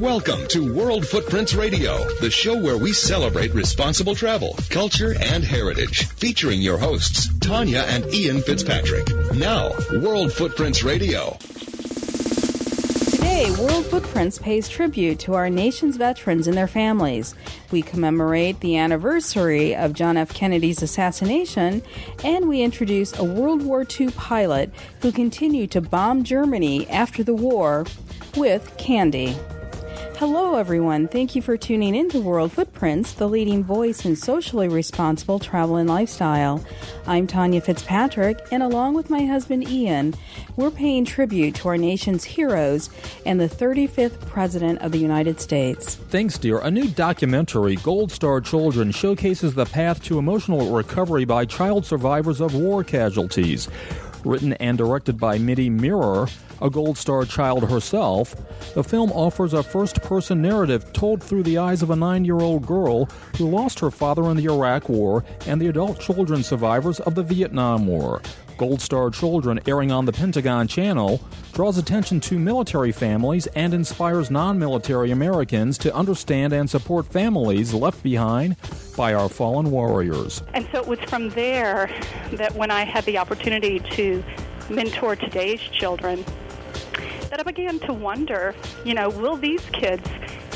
Welcome to World Footprints Radio, the show where we celebrate responsible travel, culture, and heritage. Featuring your hosts, Tanya and Ian Fitzpatrick. Now, World Footprints Radio. Today, World Footprints pays tribute to our nation's veterans and their families. We commemorate the anniversary of John F. Kennedy's assassination, and we introduce a World War II pilot who continued to bomb Germany after the war with candy. Hello, everyone. Thank you for tuning in to World Footprints, the leading voice in socially responsible travel and lifestyle. I'm Tanya Fitzpatrick, and along with my husband Ian, we're paying tribute to our nation's heroes and the 35th President of the United States. Thanks, dear. A new documentary, Gold Star Children, showcases the path to emotional recovery by child survivors of war casualties. Written and directed by Mitty Mirror, a Gold Star child herself, the film offers a first person narrative told through the eyes of a nine year old girl who lost her father in the Iraq War and the adult children survivors of the Vietnam War. Gold Star Children, airing on the Pentagon Channel, draws attention to military families and inspires non military Americans to understand and support families left behind by our fallen warriors. And so it was from there that when I had the opportunity to mentor today's children, that I began to wonder, you know, will these kids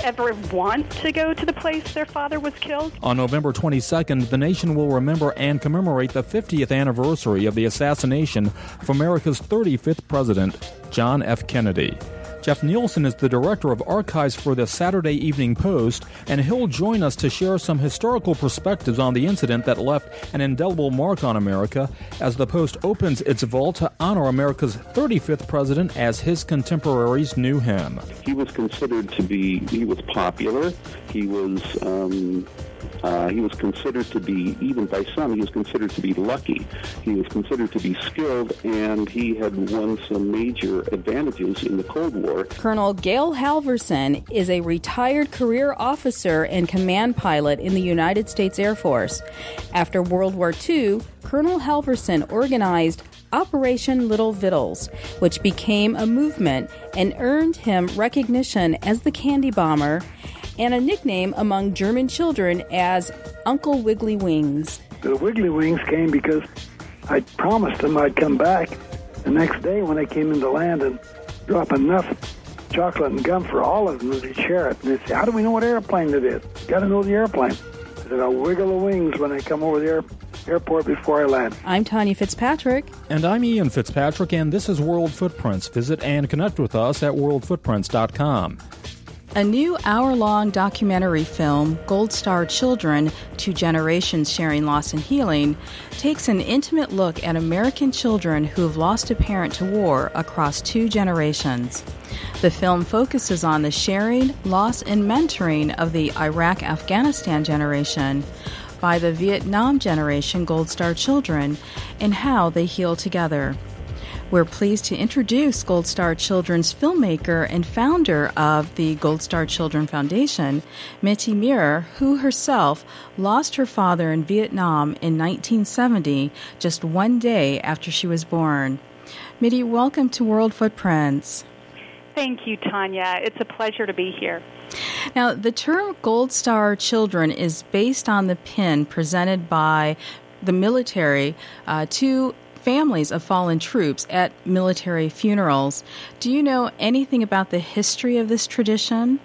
ever want to go to the place their father was killed? On November 22nd, the nation will remember and commemorate the 50th anniversary of the assassination of America's 35th president, John F. Kennedy. Jeff Nilsson is the director of archives for the Saturday Evening Post, and he'll join us to share some historical perspectives on the incident that left an indelible mark on America as the Post opens its vault to honor America's 35th president as his contemporaries knew him. He was considered to be, he was popular, he was um, uh, he was considered to be, even by some, he was considered to be lucky. He was considered to be skilled, and he had won some major advantages in the Cold War. Colonel Gail Halvorsen is a retired career officer and command pilot in the United States Air Force. After World War II, Colonel Halverson organized Operation Little Vittles, which became a movement and earned him recognition as the candy bomber and a nickname among German children as Uncle Wiggly Wings. The Wiggly Wings came because I promised them I'd come back the next day when I came into land and drop enough chocolate and gum for all of them to share it. And they said, How do we know what airplane it is? Got to know the airplane. I said, I'll wiggle the wings when I come over the air- airport before I land. I'm Tanya Fitzpatrick. And I'm Ian Fitzpatrick, and this is World Footprints. Visit and connect with us at worldfootprints.com. A new hour long documentary film, Gold Star Children Two Generations Sharing Loss and Healing, takes an intimate look at American children who have lost a parent to war across two generations. The film focuses on the sharing, loss, and mentoring of the Iraq Afghanistan generation by the Vietnam generation Gold Star children and how they heal together. We're pleased to introduce Gold Star Children's filmmaker and founder of the Gold Star Children Foundation, Mitty Mirror, who herself lost her father in Vietnam in 1970, just one day after she was born. Mitty, welcome to World Footprints. Thank you, Tanya. It's a pleasure to be here. Now, the term Gold Star Children is based on the pin presented by the military uh, to families of fallen troops at military funerals. Do you know anything about the history of this tradition?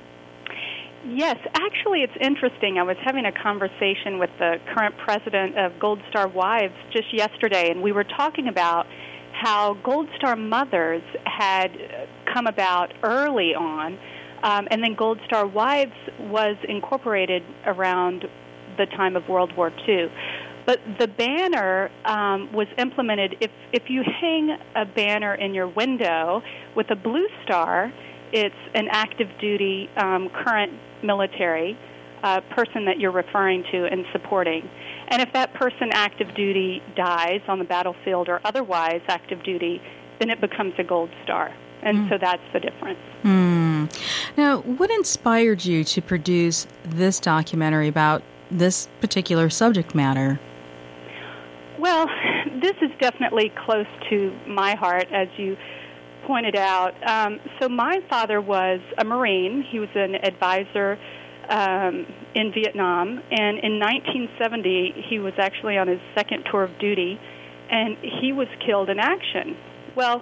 Yes, actually, it's interesting. I was having a conversation with the current president of Gold Star Wives just yesterday, and we were talking about how Gold Star Mothers had come about early on, um, and then Gold Star Wives was incorporated around the time of World War II. But the banner um, was implemented. If if you hang a banner in your window with a blue star, it's an active duty um, current military uh, person that you're referring to and supporting. And if that person active duty dies on the battlefield or otherwise active duty, then it becomes a gold star. And mm. so that's the difference. Mm. Now, what inspired you to produce this documentary about this particular subject matter? Well, this is definitely close to my heart, as you pointed out, um, so my father was a Marine. He was an advisor um, in Vietnam, and in 1970, he was actually on his second tour of duty, and he was killed in action. Well,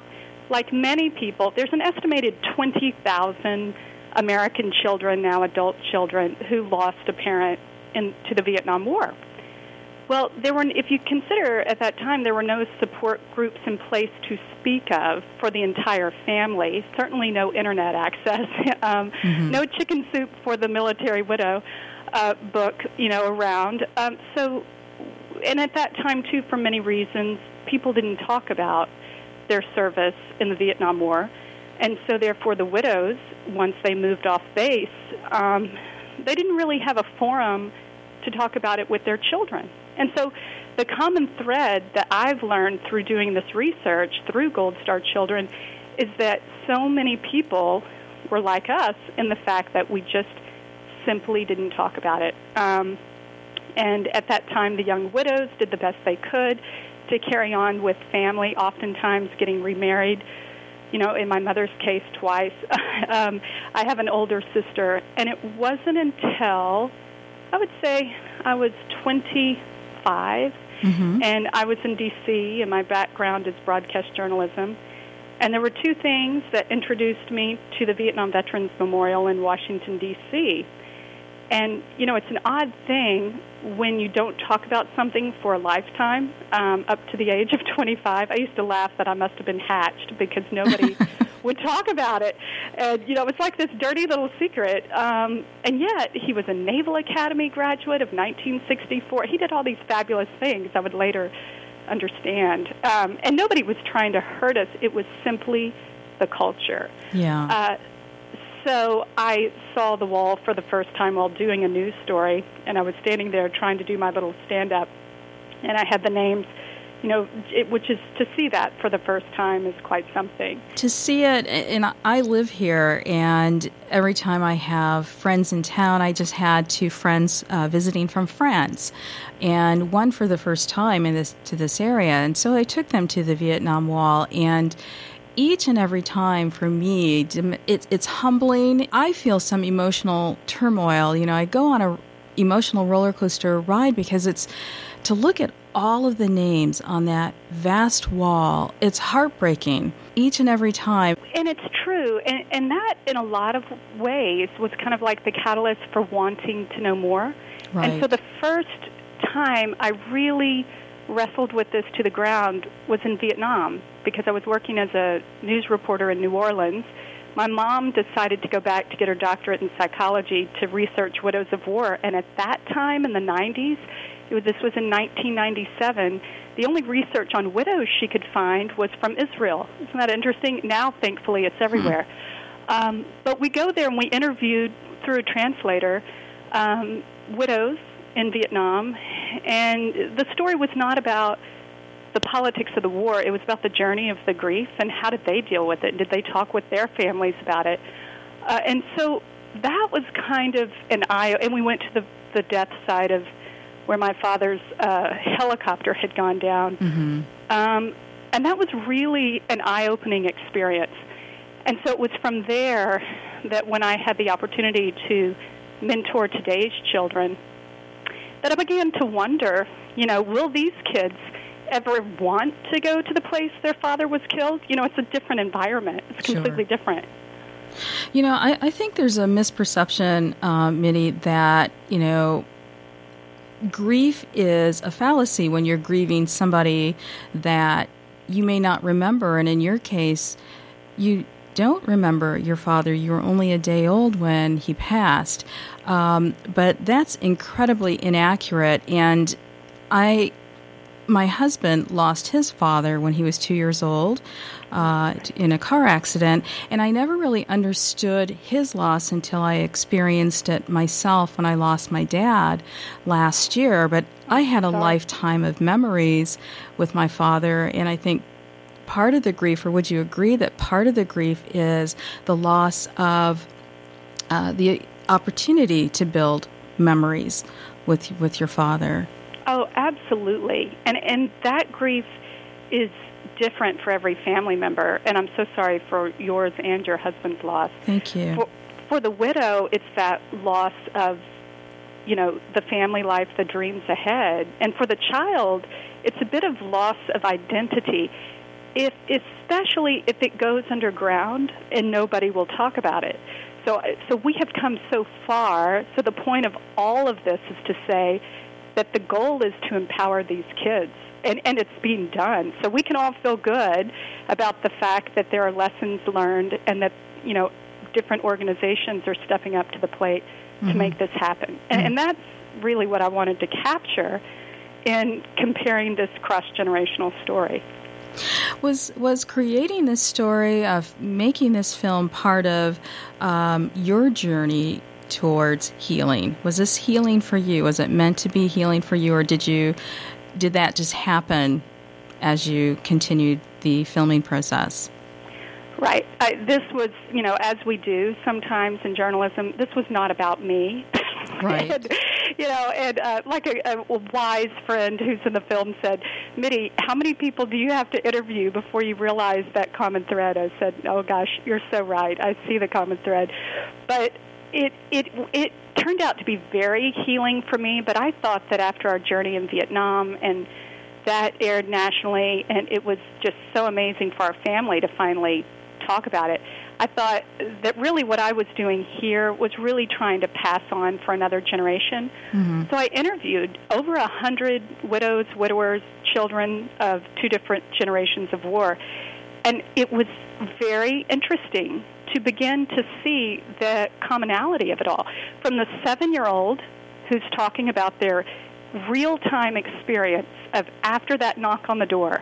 like many people, there's an estimated 20,000 American children, now adult children, who lost a parent in, to the Vietnam War. Well, there were, if you consider at that time, there were no support groups in place to speak of for the entire family. Certainly, no internet access, um, mm-hmm. no chicken soup for the military widow uh, book, you know, around. Um, so, and at that time too, for many reasons, people didn't talk about their service in the Vietnam War, and so therefore the widows, once they moved off base, um, they didn't really have a forum to talk about it with their children. And so the common thread that I've learned through doing this research through Gold Star Children is that so many people were like us in the fact that we just simply didn't talk about it. Um, and at that time, the young widows did the best they could to carry on with family, oftentimes getting remarried. You know, in my mother's case, twice. um, I have an older sister, and it wasn't until I would say I was 20 5. Mm-hmm. And I was in D.C., and my background is broadcast journalism. And there were two things that introduced me to the Vietnam Veterans Memorial in Washington, D.C. And, you know, it's an odd thing when you don't talk about something for a lifetime um, up to the age of 25. I used to laugh that I must have been hatched because nobody would talk about it. And, you know, it was like this dirty little secret. Um, and yet, he was a Naval Academy graduate of 1964. He did all these fabulous things I would later understand. Um, and nobody was trying to hurt us, it was simply the culture. Yeah. Uh, so I saw the wall for the first time while doing a news story, and I was standing there trying to do my little stand up, and I had the names you know, it, which is to see that for the first time is quite something. To see it, and I live here, and every time I have friends in town, I just had two friends uh, visiting from France, and one for the first time in this to this area, and so I took them to the Vietnam Wall, and each and every time for me, it's, it's humbling. I feel some emotional turmoil. You know, I go on a emotional roller coaster ride because it's to look at all of the names on that vast wall, it's heartbreaking each and every time. And it's true. And, and that, in a lot of ways, was kind of like the catalyst for wanting to know more. Right. And so the first time I really wrestled with this to the ground was in Vietnam because I was working as a news reporter in New Orleans. My mom decided to go back to get her doctorate in psychology to research widows of war. And at that time in the 90s, was, this was in 1997. The only research on widows she could find was from Israel. Isn't that interesting? Now, thankfully, it's everywhere. Hmm. Um, but we go there and we interviewed through a translator um, widows in Vietnam, and the story was not about the politics of the war. It was about the journey of the grief and how did they deal with it? Did they talk with their families about it? Uh, and so that was kind of an eye. And we went to the the death side of where my father's uh, helicopter had gone down. Mm-hmm. Um, and that was really an eye opening experience. And so it was from there that when I had the opportunity to mentor today's children, that I began to wonder, you know, will these kids ever want to go to the place their father was killed? You know, it's a different environment. It's completely sure. different. You know, I, I, think there's a misperception, um, Mitty, that, you know, grief is a fallacy when you're grieving somebody that you may not remember. And in your case, you don't remember your father. You were only a day old when he passed. Um, but that's incredibly inaccurate. And I my husband lost his father when he was two years old uh, in a car accident, and I never really understood his loss until I experienced it myself when I lost my dad last year. But I had a lifetime of memories with my father, and I think part of the grief, or would you agree that part of the grief is the loss of uh, the opportunity to build memories with with your father? Oh, absolutely. And and that grief is different for every family member. And I'm so sorry for yours and your husband's loss. Thank you. For, for the widow, it's that loss of, you know, the family life, the dreams ahead. And for the child, it's a bit of loss of identity. If, especially if it goes underground and nobody will talk about it. So, so we have come so far. So the point of all of this is to say that the goal is to empower these kids and, and it's being done. So we can all feel good about the fact that there are lessons learned and that, you know, different organizations are stepping up to the plate mm-hmm. to make this happen. And, mm-hmm. and that's really what I wanted to capture in comparing this cross generational story. Was was creating this story of making this film part of um, your journey towards healing? Was this healing for you? Was it meant to be healing for you, or did you did that just happen as you continued the filming process? Right. I, this was, you know, as we do sometimes in journalism, this was not about me. Right. and, you know, and uh, like a, a wise friend who's in the film said, Mitty, how many people do you have to interview before you realize that common thread? I said, oh gosh, you're so right. I see the common thread. But it, it, it turned out to be very healing for me, but I thought that after our journey in Vietnam and that aired nationally, and it was just so amazing for our family to finally talk about it. I thought that really what I was doing here was really trying to pass on for another generation. Mm-hmm. So I interviewed over a hundred widows, widowers, children of two different generations of war, and it was very interesting to begin to see the commonality of it all. From the seven year old who's talking about their real time experience of after that knock on the door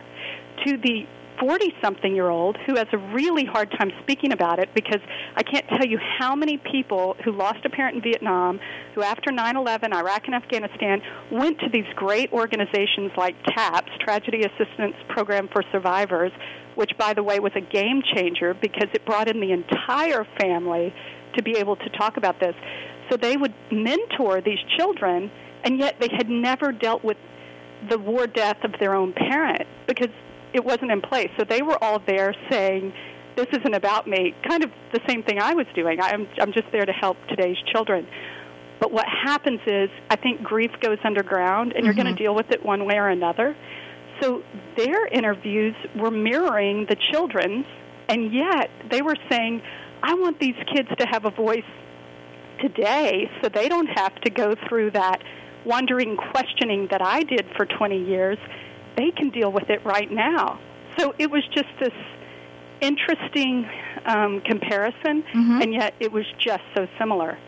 to the 40 something year old who has a really hard time speaking about it because I can't tell you how many people who lost a parent in Vietnam, who after 9 11, Iraq and Afghanistan, went to these great organizations like TAPS, Tragedy Assistance Program for Survivors, which, by the way, was a game changer because it brought in the entire family to be able to talk about this. So they would mentor these children, and yet they had never dealt with the war death of their own parent because it wasn't in place. So they were all there saying, "This isn't about me." Kind of the same thing I was doing. I'm I'm just there to help today's children. But what happens is, I think grief goes underground, and mm-hmm. you're going to deal with it one way or another. So their interviews were mirroring the children's, and yet they were saying, I want these kids to have a voice today so they don't have to go through that wondering questioning that I did for 20 years. They can deal with it right now. So it was just this interesting um, comparison, mm-hmm. and yet it was just so similar.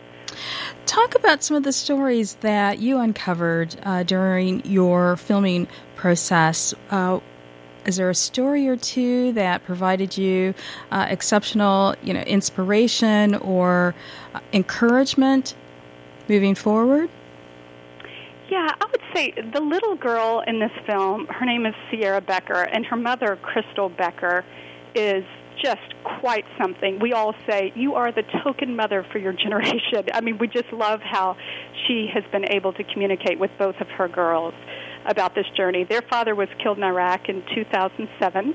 Talk about some of the stories that you uncovered uh, during your filming process. Uh, is there a story or two that provided you uh, exceptional, you know, inspiration or uh, encouragement moving forward? Yeah, I would say the little girl in this film, her name is Sierra Becker, and her mother, Crystal Becker, is just quite something. We all say, You are the token mother for your generation. I mean, we just love how she has been able to communicate with both of her girls about this journey. Their father was killed in Iraq in 2007.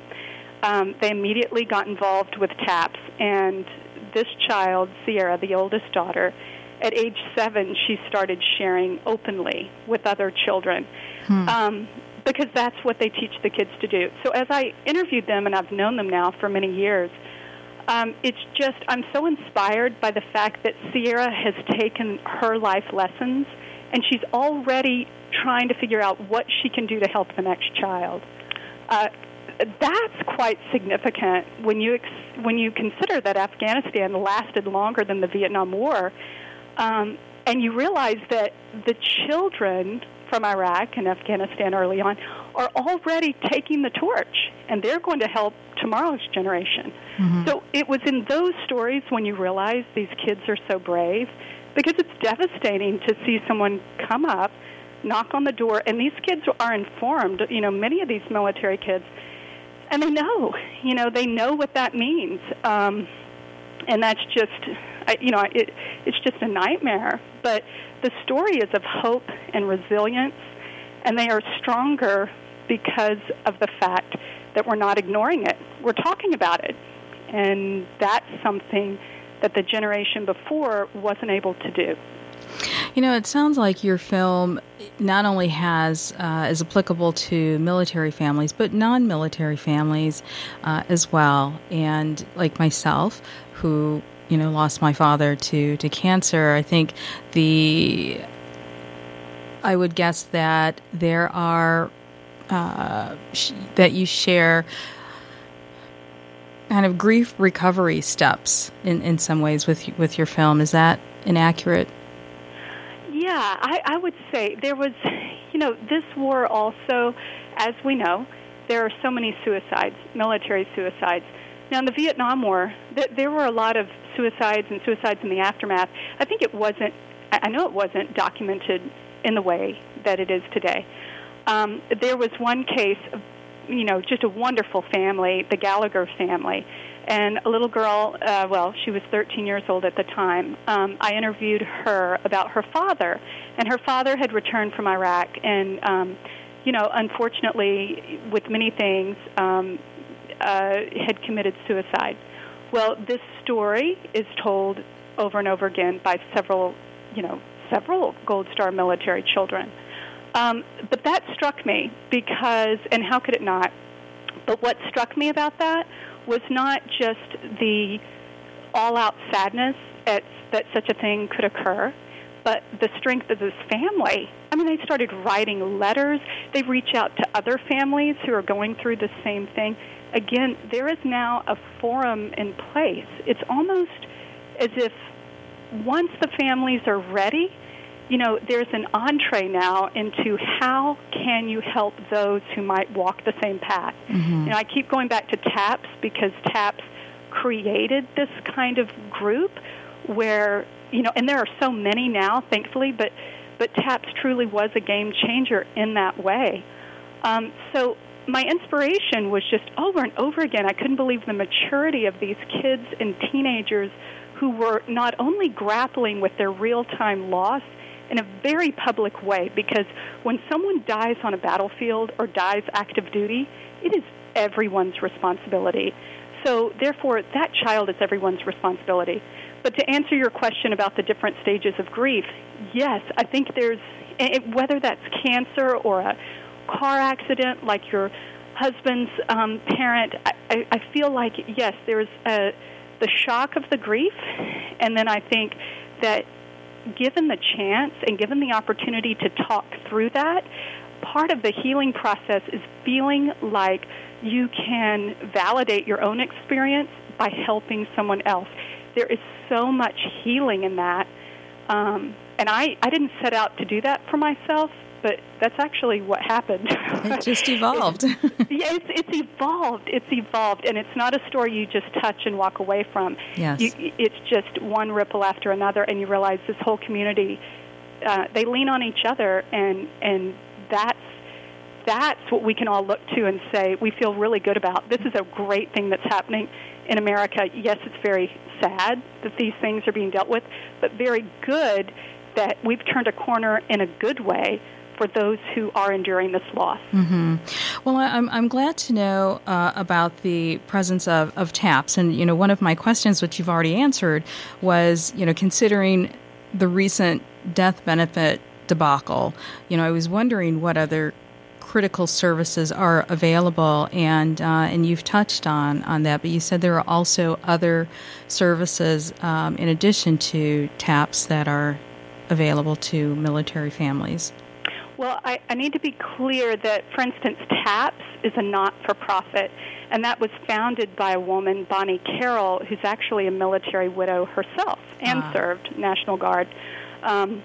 Um, they immediately got involved with TAPS, and this child, Sierra, the oldest daughter, at age seven, she started sharing openly with other children. Hmm. Um, because that's what they teach the kids to do. So as I interviewed them, and I've known them now for many years, um, it's just I'm so inspired by the fact that Sierra has taken her life lessons and she's already trying to figure out what she can do to help the next child. Uh, that's quite significant when you ex- when you consider that Afghanistan lasted longer than the Vietnam War, um, and you realize that the children from Iraq and Afghanistan early on are already taking the torch, and they're going to help tomorrow's generation. Mm-hmm. So it was in those stories when you realize these kids are so brave, because it's devastating to see someone come up, knock on the door, and these kids are informed. You know, many of these military kids, and they know. You know, they know what that means, um, and that's just, you know, it, it's just a nightmare. But the story is of hope and resilience, and they are stronger because of the fact that we're not ignoring it. We're talking about it. And that's something that the generation before wasn't able to do. You know, it sounds like your film not only has uh, is applicable to military families, but non-military families uh, as well. And like myself, who you know lost my father to to cancer, I think the I would guess that there are uh, sh- that you share kind of grief recovery steps in, in some ways with with your film. Is that inaccurate? Yeah, I, I would say there was, you know, this war also, as we know, there are so many suicides, military suicides. Now, in the Vietnam War, th- there were a lot of suicides and suicides in the aftermath. I think it wasn't, I know it wasn't documented in the way that it is today. Um, there was one case, you know, just a wonderful family, the Gallagher family, and a little girl, uh, well, she was 13 years old at the time. Um, I interviewed her about her father, and her father had returned from Iraq, and um, you know, unfortunately, with many things, um, uh, had committed suicide. Well, this story is told over and over again by several, you know, several Gold Star military children. Um, but that struck me because, and how could it not? But what struck me about that was not just the all out sadness at, that such a thing could occur, but the strength of this family. I mean, they started writing letters. They reach out to other families who are going through the same thing. Again, there is now a forum in place. It's almost as if once the families are ready, you know, there's an entree now into how can you help those who might walk the same path. Mm-hmm. You know, I keep going back to TAPS because TAPS created this kind of group where, you know, and there are so many now, thankfully, but but TAPS truly was a game changer in that way. Um, so my inspiration was just over and over again. I couldn't believe the maturity of these kids and teenagers who were not only grappling with their real time loss in a very public way because when someone dies on a battlefield or dies active duty, it is everyone's responsibility. So, therefore, that child is everyone's responsibility. But to answer your question about the different stages of grief, yes, I think there's, eh, eh, whether that's cancer or a car accident like your husband's um, parent, I, I feel like, yes, there's a, the shock of the grief, and then I think that given the chance and given the opportunity to talk through that, part of the healing process is feeling like you can validate your own experience by helping someone else. There is so much healing in that. Um, and I, I didn't set out to do that for myself, but that's actually what happened. It just evolved. yeah, it's, it's evolved. It's evolved, and it's not a story you just touch and walk away from. Yes. You, it's just one ripple after another, and you realize this whole community, uh, they lean on each other, and and that's that's what we can all look to and say we feel really good about. This is a great thing that's happening in America. Yes, it's very sad that these things are being dealt with, but very good that we've turned a corner in a good way for those who are enduring this loss. Mm-hmm. Well, I'm, I'm glad to know uh, about the presence of, of TAPS. And, you know, one of my questions, which you've already answered, was, you know, considering the recent death benefit debacle, you know, I was wondering what other critical services are available, and uh, and you've touched on on that. But you said there are also other services um, in addition to TAPS that are available to military families. Well, I, I need to be clear that, for instance, TAPS is a not for profit, and that was founded by a woman, Bonnie Carroll, who's actually a military widow herself and Ah. served National Guard. Um,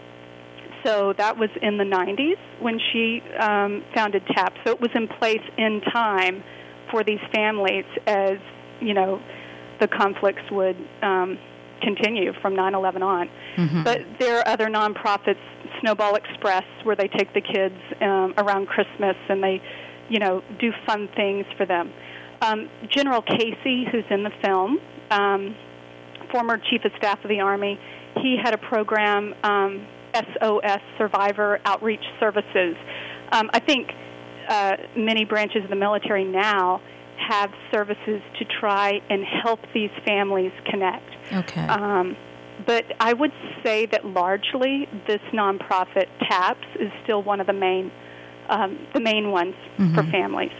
so that was in the 90s when she um, founded TAPS. So it was in place in time for these families as, you know, the conflicts would um, continue from 9 11 on. But there are other nonprofits, Snowball Express, where they take the kids um, around Christmas and they, you know, do fun things for them. Um, General Casey, who's in the film, um, former Chief of Staff of the Army, he had a program, um, SOS Survivor Outreach Services. Um, I think uh, many branches of the military now have services to try and help these families connect. Okay. Um, but I would say that largely this nonprofit TAPS is still one of the main um, the main ones mm-hmm. for families.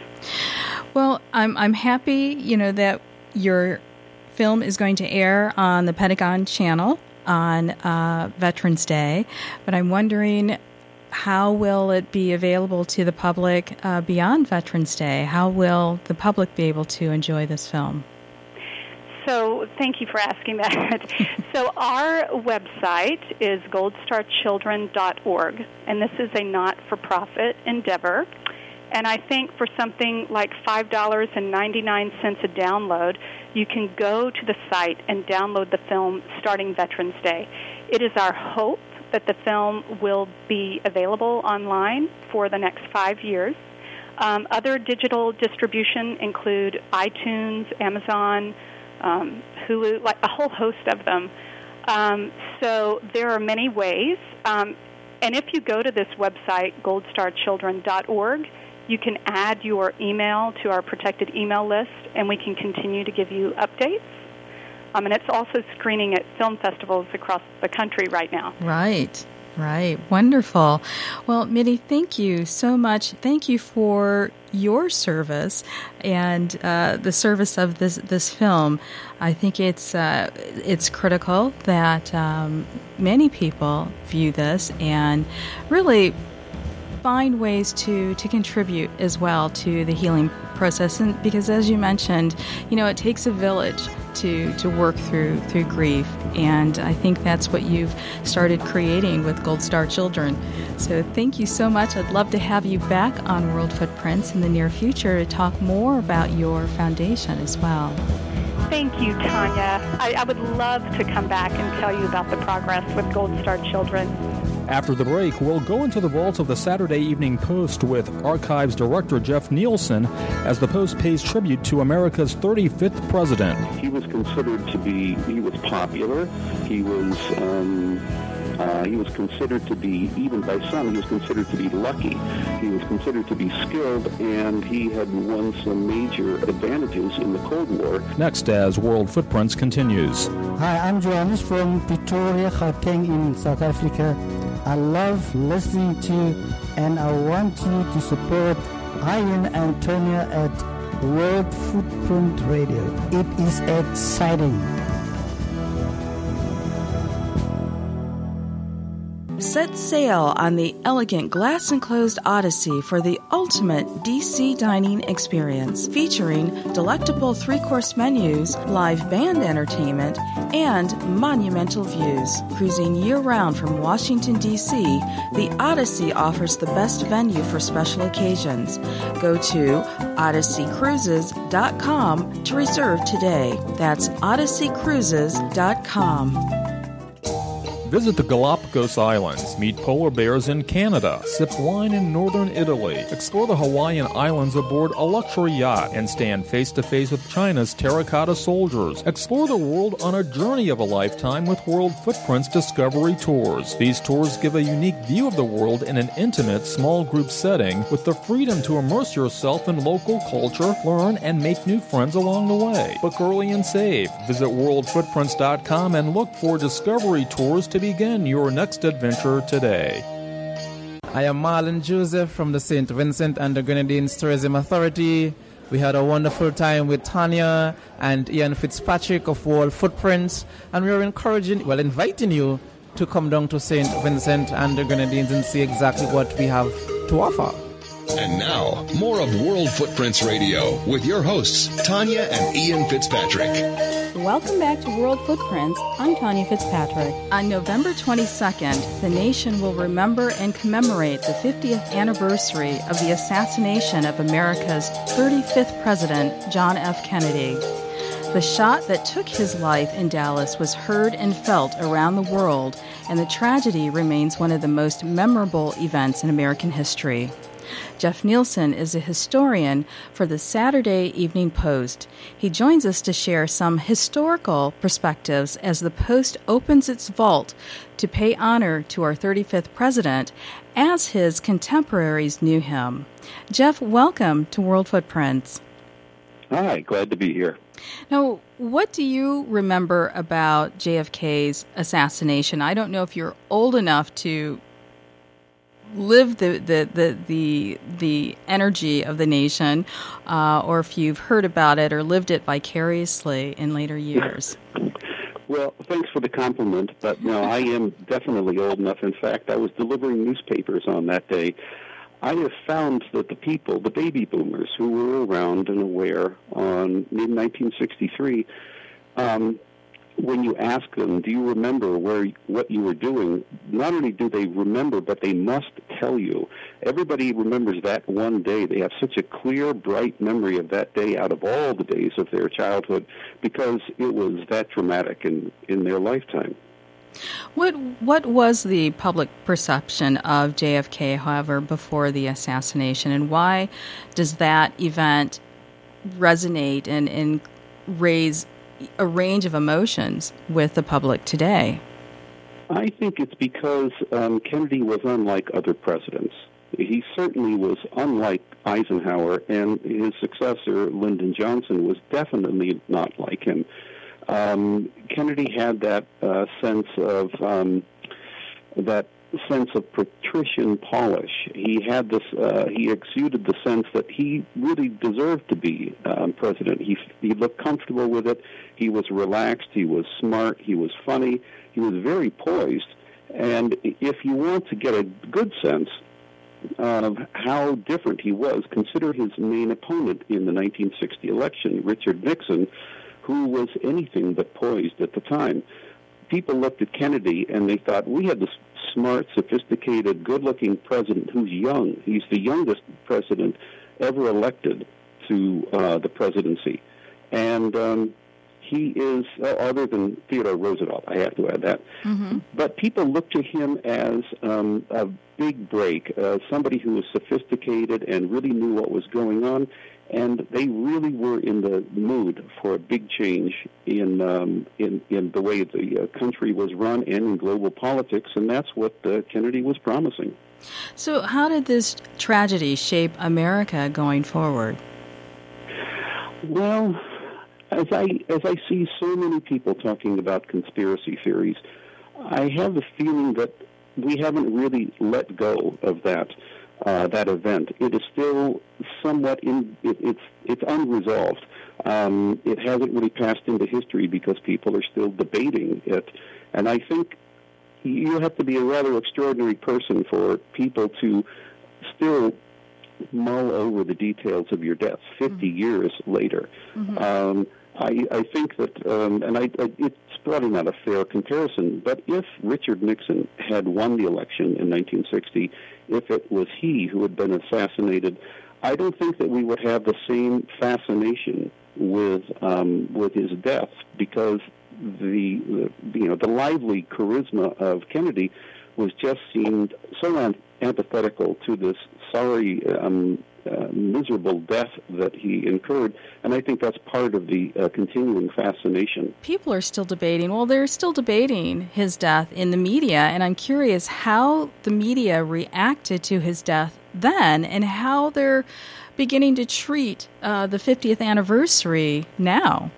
Well, I'm I'm happy, you know, that your film is going to air on the Pentagon Channel on uh, Veterans Day, but I'm wondering how will it be available to the public uh, beyond Veterans Day? How will the public be able to enjoy this film? So, thank you for asking that. so, our website is goldstarchildren.org, and this is a not for profit endeavor. And I think for something like $5.99 a download, you can go to the site and download the film starting Veterans Day. It is our hope that the film will be available online for the next five years. Um, other digital distribution include iTunes, Amazon, um, Hulu, like a whole host of them. Um, so there are many ways. Um, and if you go to this website, goldstarchildren.org, you can add your email to our protected email list, and we can continue to give you updates. Um, and it's also screening at film festivals across the country right now. Right. Right. Wonderful. Well, Mitty, thank you so much. Thank you for your service and uh, the service of this this film. I think it's uh, it's critical that um, many people view this and really find ways to to contribute as well to the healing process. And because as you mentioned you know it takes a village to to work through through grief. And I think that's what you've started creating with Gold Star Children. So thank you so much. I'd love to have you back on World Footprints in the near future to talk more about your foundation as well. Thank you, Tanya. I, I, would love to come back and tell you about the progress with Gold Star Children. After the break, we'll go into the vaults of the Saturday Evening Post with Archives Director Jeff Nilsson as the Post pays tribute to America's 35th president. He was considered to be, he was popular. He was, um, uh, he was considered to be, even by some, he was considered to be lucky. He was considered to be skilled, and he had won some major advantages in the Cold War. Next, as World Footprints continues. Hi, I'm Johannes from Pretoria, Gauteng in South Africa. I love listening to and I want you to support Ian Antonio at World Footprint Radio. It is exciting. Set sail on the elegant glass enclosed Odyssey for the ultimate DC dining experience, featuring delectable three course menus, live band entertainment, and monumental views. Cruising year round from Washington, D.C., the Odyssey offers the best venue for special occasions. Go to odysseycruises.com to reserve today. That's odysseycruises.com. Visit the Galapagos Islands, meet polar bears in Canada, sip wine in northern Italy, explore the Hawaiian Islands aboard a luxury yacht, and stand face to face with China's terracotta soldiers. Explore the world on a journey of a lifetime with World Footprints Discovery Tours. These tours give a unique view of the world in an intimate, small group setting with the freedom to immerse yourself in local culture, learn, and make new friends along the way. Book early and save. Visit worldfootprints.com and look for discovery tours to begin your next adventure today. I am Marlon Joseph from the St. Vincent and the Grenadines Tourism Authority. We had a wonderful time with Tanya and Ian Fitzpatrick of World Footprints, and we are encouraging, well, inviting you to come down to St. Vincent and the Grenadines and see exactly what we have to offer. And now, more of World Footprints Radio with your hosts, Tanya and Ian Fitzpatrick. Welcome back to World Footprints. I'm Tanya Fitzpatrick. On November 22nd, the nation will remember and commemorate the 50th anniversary of the assassination of America's 35th President, John F. Kennedy. The shot that took his life in Dallas was heard and felt around the world, and the tragedy remains one of the most memorable events in American history. Jeff Nilsson is a historian for the Saturday Evening Post. He joins us to share some historical perspectives as the Post opens its vault to pay honor to our 35th president as his contemporaries knew him. Jeff, welcome to World Footprints. Hi, glad to be here. Now, what do you remember about JFK's assassination? I don't know if you're old enough to live the the the the, the energy of the nation, uh, or if you've heard about it or lived it vicariously in later years. Well, thanks for the compliment, but no, I am definitely old enough. In fact, I was delivering newspapers on that day. I have found that the people, the baby boomers who were around and aware on mid 1963, um, when you ask them, do you remember where what you were doing? Not only do they remember, but they must tell you. Everybody remembers that one day. They have such a clear, bright memory of that day out of all the days of their childhood because it was that dramatic in in their lifetime. What what was the public perception of JFK, however, before the assassination, and why does that event resonate and, and raise a range of emotions with the public today? I think it's because um, Kennedy was unlike other presidents. He certainly was unlike Eisenhower, and his successor, Lyndon Johnson, was definitely not like him. Um, Kennedy had that uh, sense of um, that sense of patrician polish. He had this. Uh, he exuded the sense that he really deserved to be um, president. He he looked comfortable with it. He was relaxed. He was smart. He was funny. He was very poised. And if you want to get a good sense of how different he was, consider his main opponent in the 1960 election, Richard Nixon, who was anything but poised at the time people looked at Kennedy and they thought we had this smart, sophisticated, good-looking president who's young. He's the youngest president ever elected to uh, the presidency, and um, he is uh, other than Theodore Roosevelt. I have to add that. Mm-hmm. But people look to him as um, a big break, uh, somebody who was sophisticated and really knew what was going on, and they really were in the mood for a big change in um, in in the way the uh, country was run and in global politics, and that's what uh, Kennedy was promising. So, how did this tragedy shape America going forward? Well, as I as I see so many people talking about conspiracy theories, I have the feeling that we haven't really let go of that uh, that event. It is still somewhat in it, it's it's unresolved. Um, it hasn't really passed into history because people are still debating it, and I think you have to be a rather extraordinary person for people to still mull over the details of your death 50 mm-hmm. years later. Mm-hmm. Um, I, I think that, um, and I, I, it's probably not a fair comparison, but if Richard Nixon had won the election in 1960, if it was he who had been assassinated, I don't think that we would have the same fascination with um, with his death. Because the, the you know the lively charisma of Kennedy was just seemed so antithetical to this sorry um, uh, miserable death that he incurred, and I think that's part of the uh, continuing fascination. People are still debating. Well, they're still debating his death in the media, and I'm curious how the media reacted to his death then, and how they're beginning to treat uh, the 50th anniversary now.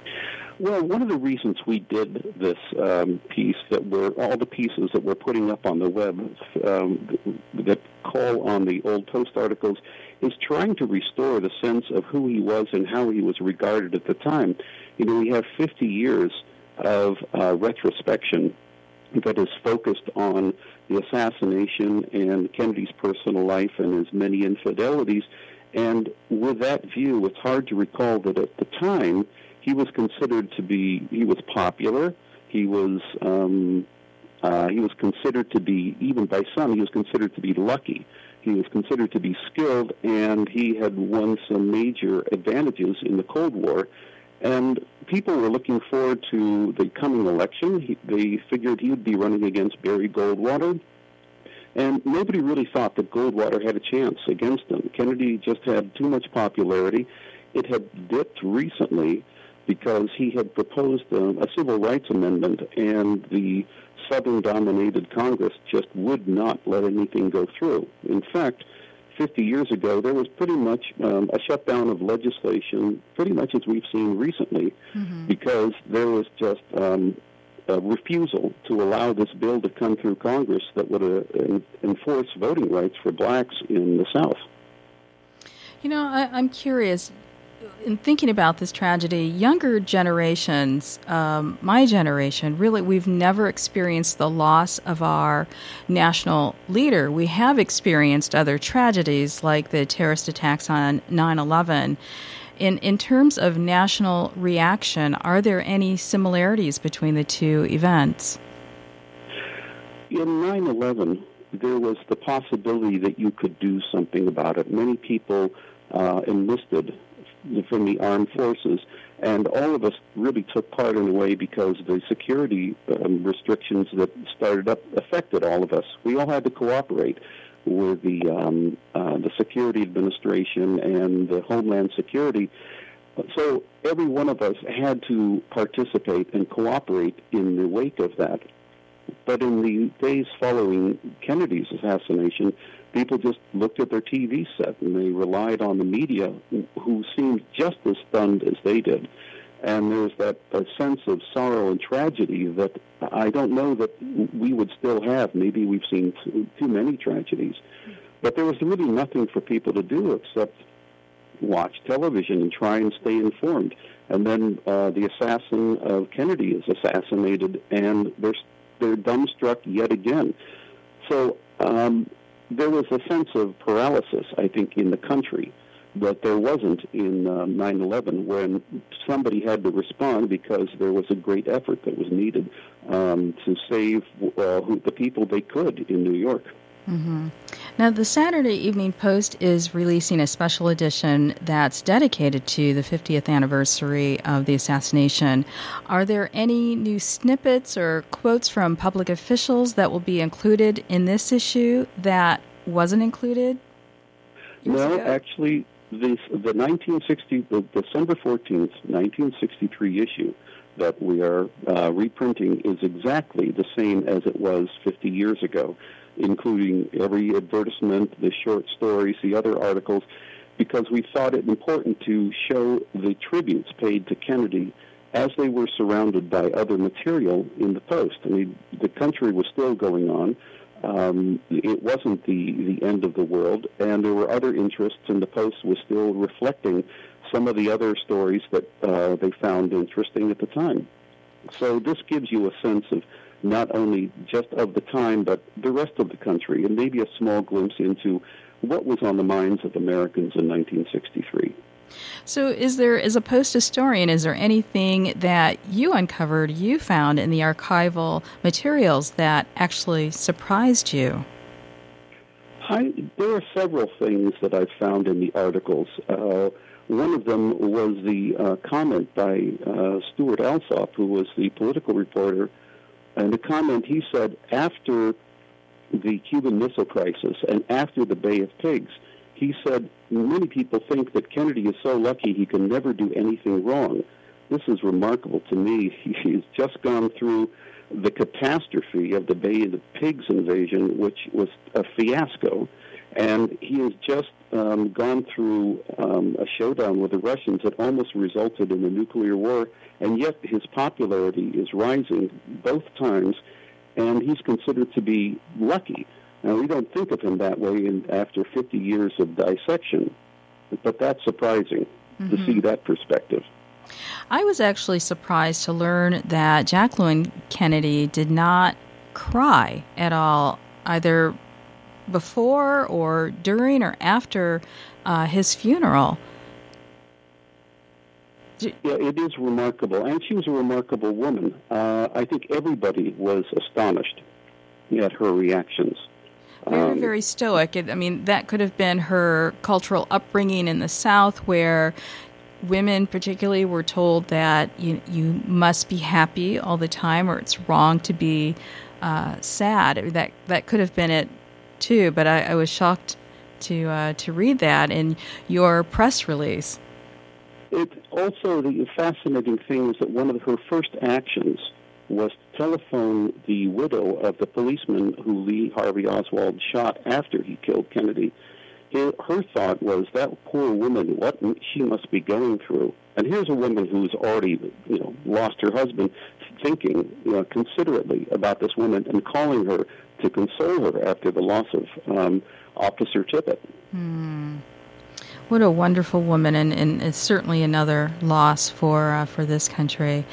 Well, one of the reasons we did this um, piece that we're all the pieces that we're putting up on the web um, that call on the old Post articles is trying to restore the sense of who he was and how he was regarded at the time. You know, we have 50 years of uh, retrospection that is focused on the assassination and Kennedy's personal life and his many infidelities. And with that view, it's hard to recall that at the time he was considered to be he was popular. He was um, uh, he was considered to be even by some he was considered to be lucky. He was considered to be skilled, and he had won some major advantages in the Cold War. And people were looking forward to the coming election. He, they figured he would be running against Barry Goldwater. And nobody really thought that Goldwater had a chance against him. Kennedy just had too much popularity. It had dipped recently because he had proposed a, a civil rights amendment, and the Southern dominated Congress just would not let anything go through. In fact, 50 years ago, there was pretty much um, a shutdown of legislation, pretty much as we've seen recently, mm-hmm. because there was just um, a refusal to allow this bill to come through Congress that would uh, enforce voting rights for blacks in the South. You know, I, I'm curious in thinking about this tragedy, younger generations, um, my generation, really, we've never experienced the loss of our national leader. We have experienced other tragedies like the terrorist attacks on 9 11. In, in terms of national reaction, are there any similarities between the two events? In 9 11, there was the possibility that you could do something about it. Many people uh, enlisted from the armed forces. And all of us really took part in a way because the security um, restrictions that started up affected all of us. We all had to cooperate with the um, uh, the security administration and the Homeland Security. So every one of us had to participate and cooperate in the wake of that. But in the days following Kennedy's assassination, people just looked at their TV set and they relied on the media who seemed just as stunned as they did. And there's that sense of sorrow and tragedy that I don't know that we would still have. Maybe we've seen too, too many tragedies. But there was really nothing for people to do except watch television and try and stay informed. And then uh, the assassin of Kennedy is assassinated, and they're they're dumbstruck yet again. So um, there was a sense of paralysis, I think, in the country that there wasn't in uh, 9/11 when somebody had to respond because there was a great effort that was needed um, to save uh, the people they could in New York. Mm-hmm. Now, the Saturday Evening Post is releasing a special edition that's dedicated to the 50th anniversary of the assassination. Are there any new snippets or quotes from public officials that will be included in this issue that wasn't included? No, ago? actually, the, the 1960, the December 14th, 1963 issue that we are uh, reprinting is exactly the same as it was 50 years ago including every advertisement, the short stories, the other articles, because we thought it important to show the tributes paid to Kennedy as they were surrounded by other material in the Post. I mean, the country was still going on. Um, it wasn't the, the end of the world, and there were other interests, and the Post was still reflecting some of the other stories that uh, they found interesting at the time. So this gives you a sense of not only just of the time, but the rest of the country, and maybe a small glimpse into what was on the minds of Americans in 1963. So, is there, as a post historian, is there anything that you uncovered, you found in the archival materials that actually surprised you? I, there are several things that I've found in the articles. Uh, one of them was the uh, comment by uh, Stuart Alsop, who was the political reporter and the comment he said after the Cuban Missile Crisis and after the Bay of Pigs, he said, Many people think that Kennedy is so lucky he can never do anything wrong. This is remarkable to me. He he's just gone through the catastrophe of the Bay of the Pigs invasion, which was a fiasco. And he has just um, gone through um, a showdown with the Russians that almost resulted in a nuclear war, and yet his popularity is rising both times, and he's considered to be lucky. Now, we don't think of him that way in, after 50 years of dissection, but that's surprising mm-hmm. to see that perspective. I was actually surprised to learn that Jacqueline Kennedy did not cry at all, either before or during or after uh, his funeral. Yeah, it is remarkable, and she was a remarkable woman. Uh, I think everybody was astonished at her reactions. Very, um, very stoic. I mean, that could have been her cultural upbringing in the South, where women, particularly, were told that you you must be happy all the time, or it's wrong to be uh, sad. That that could have been it too, but I, I was shocked to uh, to read that in your press release. It also the fascinating thing is that one of her first actions was to telephone the widow of the policeman who Lee Harvey Oswald shot after he killed Kennedy, her thought was that poor woman, what she must be going through. And here's a woman who's already, you know, lost her husband, thinking you know, considerately about this woman and calling her to console her after the loss of um, Officer Tippit. Hmm. What a wonderful woman, and, and it's certainly another loss for uh, for this country.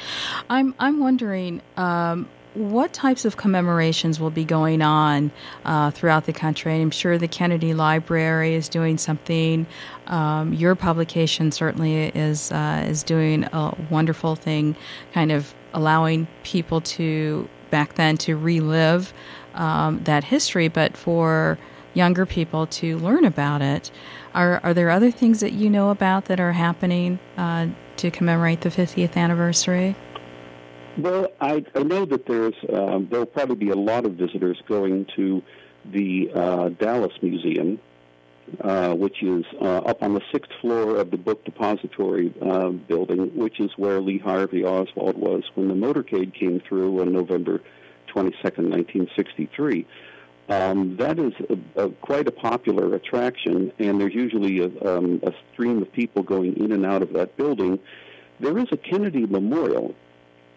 I'm I'm wondering. Um, what types of commemorations will be going on uh, throughout the country? I'm sure the Kennedy Library is doing something. Um, your publication certainly is uh, is doing a wonderful thing, kind of allowing people to back then to relive um, that history, but for younger people to learn about it. Are are there other things that you know about that are happening uh, to commemorate the 50th anniversary? Well, I, I know that there's um, there'll probably be a lot of visitors going to the uh, Dallas Museum, uh, which is uh, up on the sixth floor of the Book Depository uh, building, which is where Lee Harvey Oswald was when the motorcade came through on November 22nd, 1963. Um, that is a, a, quite a popular attraction, and there's usually a, um, a stream of people going in and out of that building. There is a Kennedy Memorial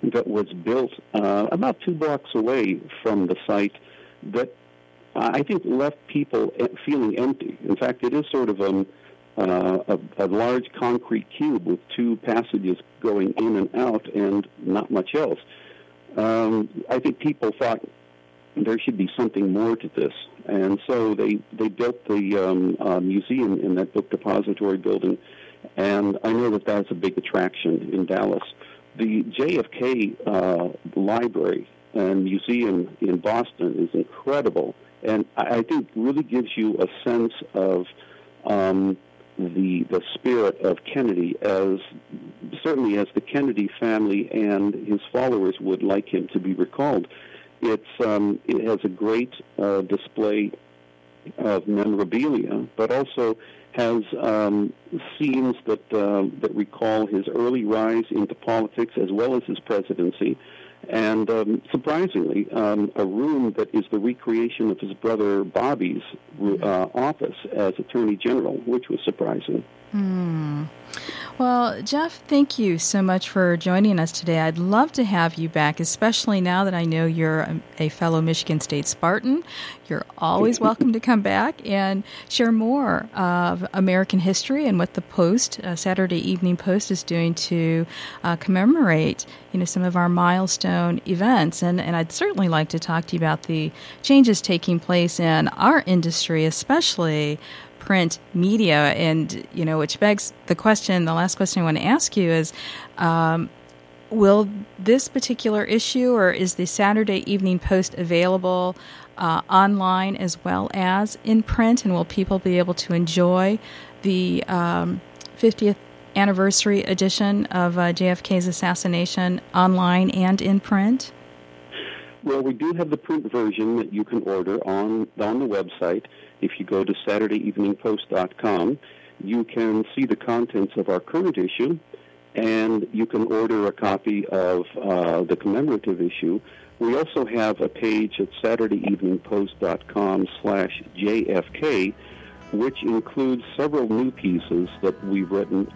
that was built uh, about two blocks away from the site that I think left people feeling empty. In fact, it is sort of uh, a, a large concrete cube with two passages going in and out and not much else. Um, I think people thought there should be something more to this, and so they they built the um, uh, museum in that book depository building, and I know that that's a big attraction in Dallas. The JFK uh, Library and Museum in Boston is incredible, and I think really gives you a sense of um, the the spirit of Kennedy as certainly as the Kennedy family and his followers would like him to be recalled. It's um, it has a great uh, display of memorabilia, but also has um, scenes that uh, that recall his early rise into politics as well as his presidency, and um, surprisingly, um, a room that is the recreation of his brother Bobby's uh, office as Attorney General, which was surprising. Hmm. Well, Jeff, thank you so much for joining us today. I'd love to have you back, especially now that I know you're a, fellow Michigan State Spartan. You're always welcome to come back and share more of American history and what the Post, uh, Saturday Evening Post, is doing to uh, commemorate, you know, some of our milestone events. And and I'd certainly like to talk to you about the changes taking place in our industry, especially print media. And, you know, which begs the question the last question I want to ask you is um, will this particular issue or is the Saturday Evening Post available uh, online as well as in print? And will people be able to enjoy the um, 50th anniversary edition of uh, JFK's assassination online and in print? Well, we do have the print version that you can order on on the website. If you go to SaturdayEveningPost.com, you can see the contents of our current issue, and you can order a copy of uh, the commemorative issue. We also have a page at SaturdayEveningPost.com slash JFK, which includes several new pieces that we've written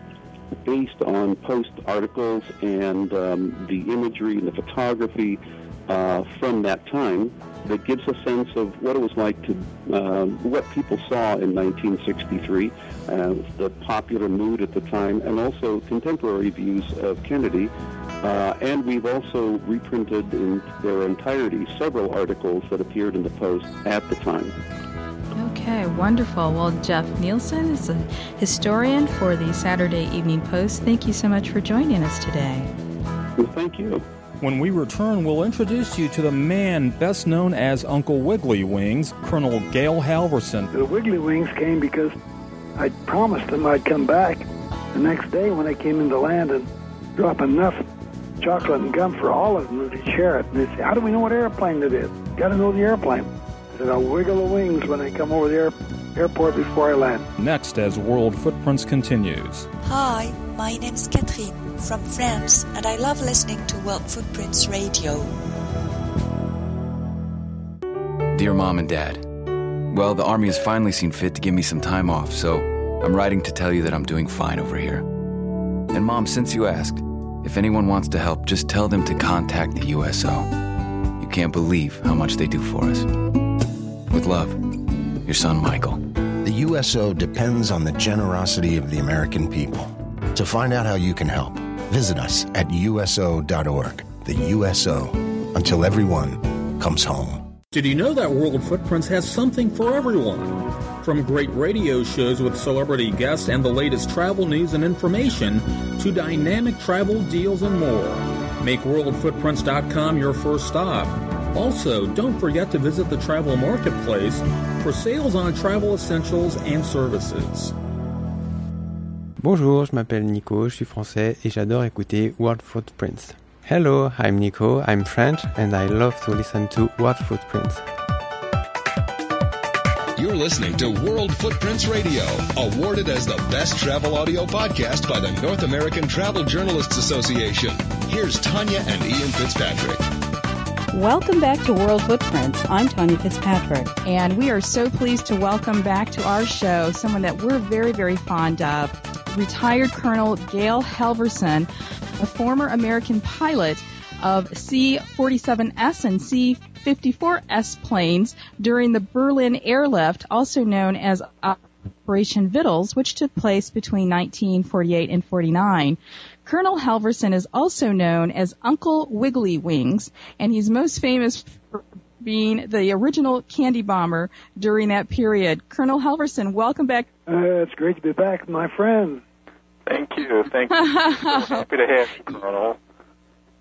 based on post articles and um, the imagery and the photography uh, from that time that gives a sense of what it was like to uh, what people saw in 1963, uh, the popular mood at the time, and also contemporary views of Kennedy. Uh, and we've also reprinted in their entirety several articles that appeared in the Post at the time. Okay, wonderful. Well, Jeff Nilsson is a historian for the Saturday Evening Post. Thank you so much for joining us today. Well, thank you. When we return, we'll introduce you to the man best known as Uncle Wiggly Wings, Colonel Gail Halvorsen. The Wiggly Wings came because I promised them I'd come back the next day when I came into land and drop enough chocolate and gum for all of them to share it. And they said, How do we know what airplane it is? Got to know the airplane. I said, I'll wiggle the wings when I come over the air- airport before I land. Next, as World Footprints continues. Hi, my name's Catherine from France, and I love listening to World Footprints Radio. Dear Mom and Dad, Well, the Army has finally seen fit to give me some time off, so I'm writing to tell you that I'm doing fine over here. And, Mom, since you asked, if anyone wants to help, just tell them to contact the USO. You can't believe how much they do for us. With love, your son, Michael. The USO depends on the generosity of the American people. To find out how you can help, visit us at USO.org. The USO, until everyone comes home. Did you know that World Footprints has something for everyone? From great radio shows with celebrity guests and the latest travel news and information to dynamic travel deals and more. Make WorldFootprints.com your first stop. Also, don't forget to visit the travel marketplace for sales on travel essentials and services. Bonjour, je m'appelle Nico, je suis français et j'adore écouter World Footprints. Hello, I'm Nico, I'm French, and I love to listen to World Footprints. You're listening to World Footprints Radio, awarded as the best travel audio podcast by the North American Travel Journalists Association. Here's Tanya and Ian Fitzpatrick. Welcome back to World Footprints. I'm Tanya Fitzpatrick. And we are so pleased to welcome back to our show someone that we're very, very fond of retired Colonel Gail Halvorsen, a former American pilot of C 47S and C 54S planes during the Berlin airlift, also known as Operation Vittles, which took place between 1948 and 49. Colonel Halvorsen is also known as Uncle Wiggly Wings, and he's most famous for being the original candy bomber during that period. Colonel Halvorsen, welcome back. Uh, it's great to be back, my friend. Thank you. Thank you. happy to have you, Colonel.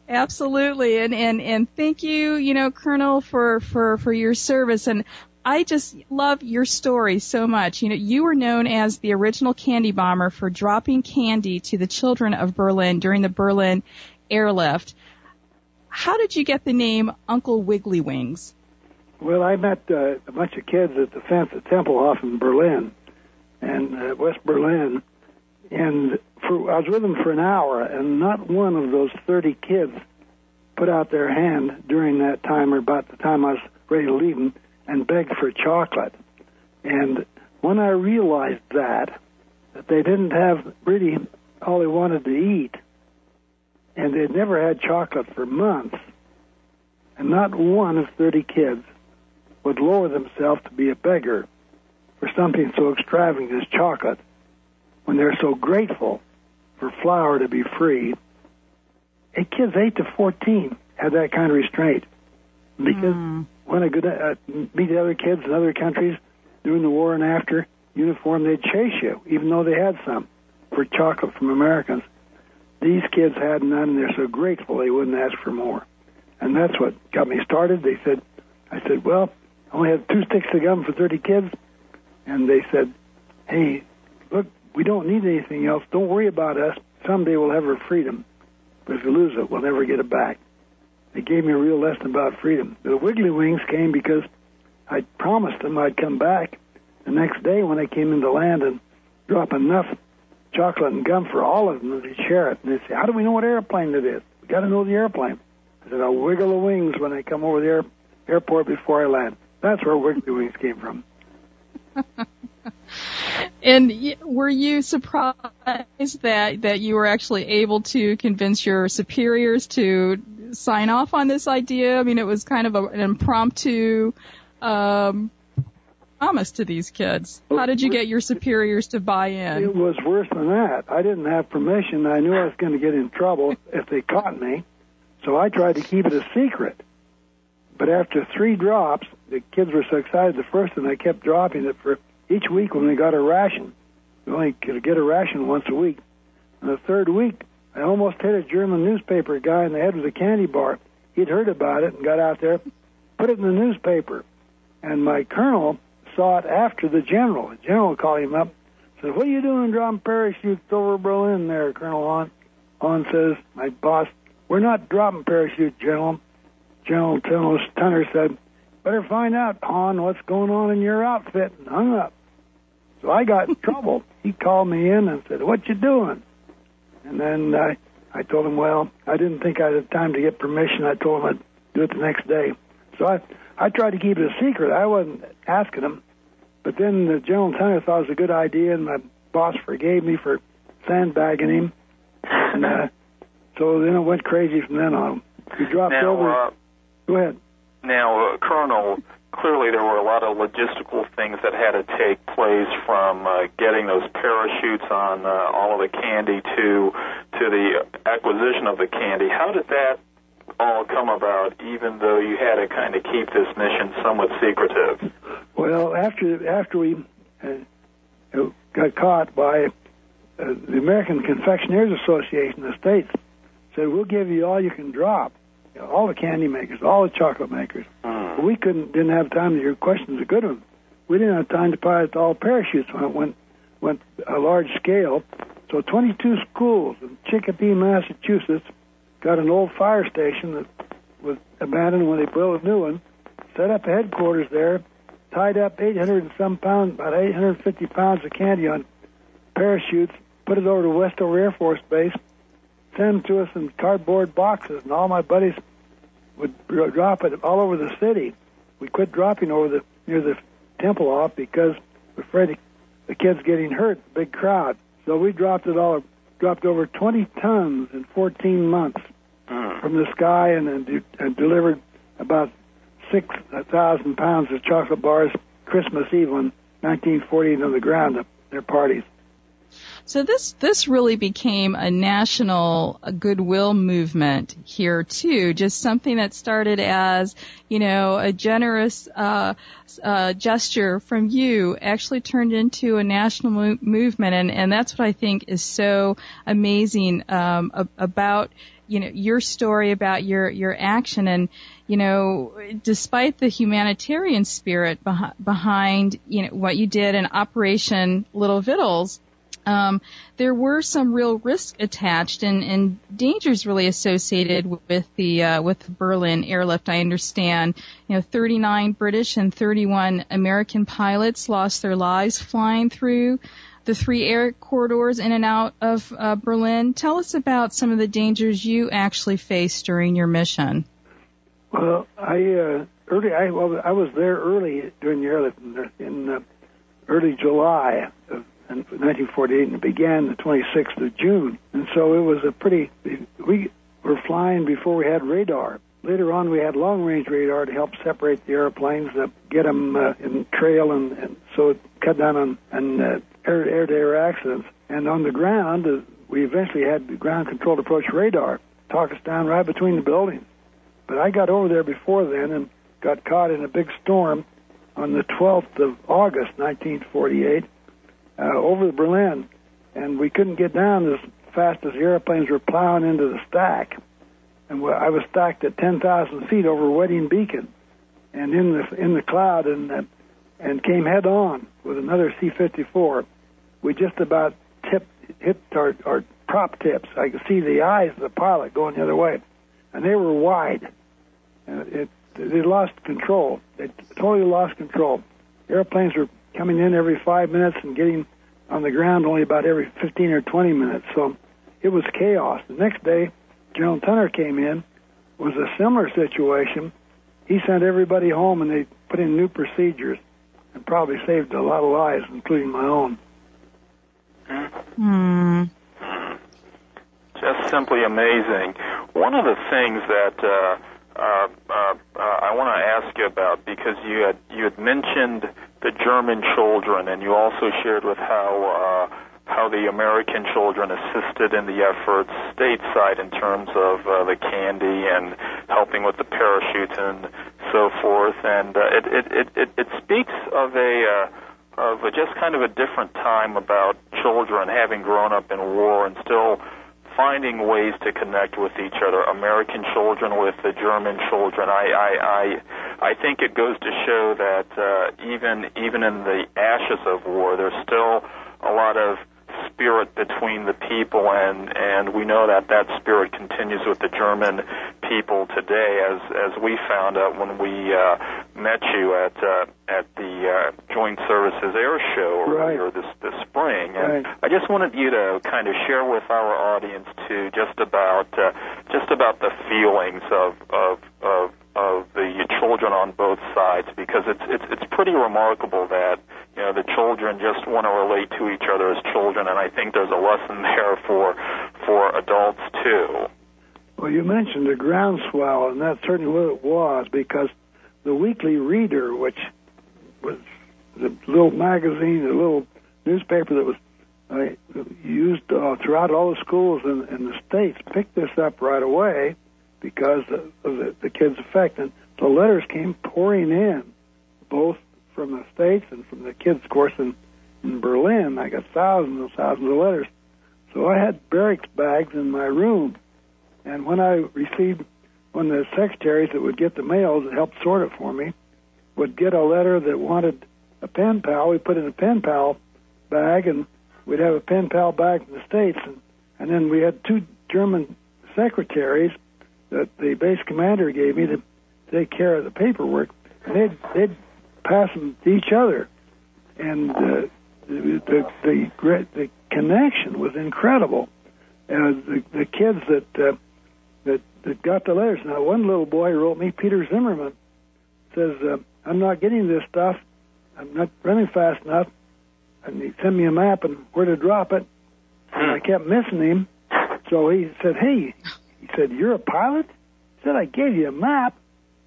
Absolutely, and and and thank you, you know, Colonel, for for for your service. And I just love your story so much. You know, you were known as the original candy bomber for dropping candy to the children of Berlin during the Berlin airlift. How did you get the name Uncle Wiggly Wings? Well, I met uh, a bunch of kids at the fence at Tempelhof in Berlin, and uh, West Berlin, and for, I was with them for an hour, and not one of those 30 kids put out their hand during that time, or about the time I was ready to leave them, and begged for chocolate. And when I realized that, that they didn't have really all they wanted to eat, and they'd never had chocolate for months, and not one of 30 kids would lower themselves to be a beggar for something so extravagant as chocolate when they're so grateful for flour to be free. And kids 8 to 14 had that kind of restraint. Because mm. when I go to uh, meet the other kids in other countries during the war and after, uniform, they'd chase you, even though they had some for chocolate from Americans. These kids had none, and they're so grateful they wouldn't ask for more. And that's what got me started. They said, I said, well, I only have two sticks of gum for 30 kids. And they said, hey, look, we don't need anything else. Don't worry about us. Someday we'll have our freedom. But if we lose it, we'll never get it back. They gave me a real lesson about freedom. The Wiggly Wings came because I promised them I'd come back the next day when I came into land and drop enough chocolate and gum for all of them to share it. And they say, How do we know what airplane it is? We got to know the airplane. I said, I'll wiggle the wings when I come over the air, airport before I land. That's where Wiggly Wings came from. and were you surprised that that you were actually able to convince your superiors to sign off on this idea? I mean, it was kind of a, an impromptu um, promise to these kids. How did you get your superiors to buy in? It was worse than that. I didn't have permission. I knew I was going to get in trouble if they caught me, so I tried to keep it a secret. But after three drops, the kids were so excited the first, and I kept dropping it for each week when we got a ration. We only could get a ration once a week. And the third week, I almost hit a German newspaper guy in the head with a candy bar. He'd heard about it and got out there, put it in the newspaper. And my colonel saw it after the general. The general called him up, said, "What are you doing dropping parachutes over Berlin there, Colonel Haun?" Haun says, "My boss, we're not dropping parachutes, General." General Tunner said, "Better find out, Haun, what's going on in your outfit," and hung up. So I got in trouble. He called me in and said, "What you doing?" And then I, I told him, well, I didn't think I had time to get permission. I told him I'd do it the next day. So I, I tried to keep it a secret. I wasn't asking him. But then the General Tunner thought it was a good idea, and my boss forgave me for sandbagging him. And uh, so then it went crazy from then on. We dropped now, over. Uh, Go ahead. Now, uh, Colonel, clearly there were a lot of logistical things that had to take place from uh, getting those parachutes on uh, all of the candy to to the acquisition of the candy. How did that all come about, even though you had to kind of keep this mission somewhat secretive? Well, after after we uh, got caught by uh, the American Confectioners Association, the states said we'll give you all you can drop, you know, all the candy makers, all the chocolate makers. Mm. We couldn't didn't have time. Your question's a good one. We didn't have time to pilot all parachutes when it went went a large scale. So 22 schools in Chicopee, Massachusetts, got an old fire station that was abandoned when they built a new one. Set up a headquarters there, tied up 800 and some pounds, about 850 pounds of candy on parachutes, put it over to Westover Air Force Base, send them to us in cardboard boxes, and all my buddies would drop it all over the city. We quit dropping over the near the Tempelhof because we're afraid of the kids getting hurt, big crowd. So we dropped it all, dropped over 20 tons in 14 months hmm. from the sky, and, and, de- and delivered about 6,000 pounds of chocolate bars Christmas Eve on 1948 on the ground at their parties. So this this really became a national goodwill movement here too. Just something that started as you know a generous uh, uh, gesture from you actually turned into a national mo- movement, and and that's what I think is so amazing um, about you know your story about your your action and you know despite the humanitarian spirit beh- behind you know what you did in Operation Little Vittles um, there were some real risks attached and, and dangers really associated with the uh, with Berlin airlift. I understand, you know, 39 British and 31 American pilots lost their lives flying through the three air corridors in and out of uh, Berlin. Tell us about some of the dangers you actually faced during your mission. Well, I uh, early I well I was there early during the airlift in, in uh, early July of in 1948, and it began the 26th of June. And so it was a pretty. We were flying before we had radar. Later on, we had long-range radar to help separate the airplanes, uh, get them uh, in trail, and, and so it cut down on, on uh, air, air-to-air accidents. And on the ground, uh, we eventually had the ground-controlled approach radar talk us down right between the buildings. But I got over there before then and got caught in a big storm on the 12th of August, 1948 uh, over Berlin, and we couldn't get down as fast as the airplanes were plowing into the stack. And I was stacked at 10,000 feet over Wedding Beacon, and in the in the cloud, and uh, and came head on with another C-54. We just about tipped hit our, our prop tips. I could see the eyes of the pilot going the other way, and they were wide. And it, they lost control. They totally lost control. Airplanes were coming in every five minutes and getting on the ground only about every 15 or 20 minutes. So it was chaos. The next day, General Tunner came in. Was a similar situation. He sent everybody home and they put in new procedures and probably saved a lot of lives, including my own. Hmm. Just simply amazing. One of the things that uh, uh, uh, uh, I want to ask you about because you had you had mentioned the German children, and you also shared with how uh, how the American children assisted in the efforts stateside in terms of uh, the candy and helping with the parachutes and so forth. And uh, it, it, it, it, speaks of a uh, of a, just kind of a different time about children having grown up in war and still finding ways to connect with each other. American children with the German children. I I I, think it goes to show that uh, even even in the ashes of war, there's still a lot of spirit between the people, and and we know that that spirit continues with the German people today, as as we found out when we uh, met you at uh, at the uh, Joint Services Air Show earlier this this spring. And Right. I just wanted you to kind of share with our audience too, just about uh, just about the feelings of of of of the children on both sides because it's it's it's pretty remarkable that you know the children just want to relate to each other as children, and I think there's a lesson there for for adults too. Well, you mentioned the groundswell, and that's certainly what it was because the Weekly Reader, which was the little magazine, the little newspaper that was uh, used uh, throughout all the schools in, in the states, picked this up right away because of the, the kids' effect, and the letters came pouring in, both from the states and from the kids, course, in, in Berlin. I got thousands and thousands of letters. So I had barracks bags in my room, and when I received of the secretaries that would get the mail that helped sort it for me would get a letter that wanted a pen pal. We put in a pen pal bag, and we'd have a pen pal bag in the states, and and then we had two German secretaries that the base commander gave me to take care of the paperwork. And they'd they'd pass them to each other, and uh, the the the, the connection was incredible. And the the kids that uh, that that got the letters. Now, one little boy wrote me, Peter Zimmerman, says, uh, "I'm not getting this stuff. I'm not running fast enough." And he sent me a map and where to drop it. And I kept missing him. So he said, "Hey," he said, "You're a pilot." He said, "I gave you a map.